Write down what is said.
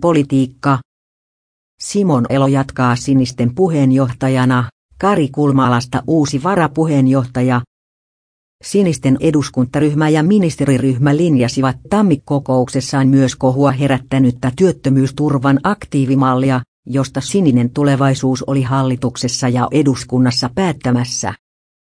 Politiikka. Simon Elo jatkaa sinisten puheenjohtajana, Kari Kulmalasta uusi varapuheenjohtaja. Sinisten eduskuntaryhmä ja ministeriryhmä linjasivat tammikokouksessaan myös kohua herättänyttä työttömyysturvan aktiivimallia, josta sininen tulevaisuus oli hallituksessa ja eduskunnassa päättämässä.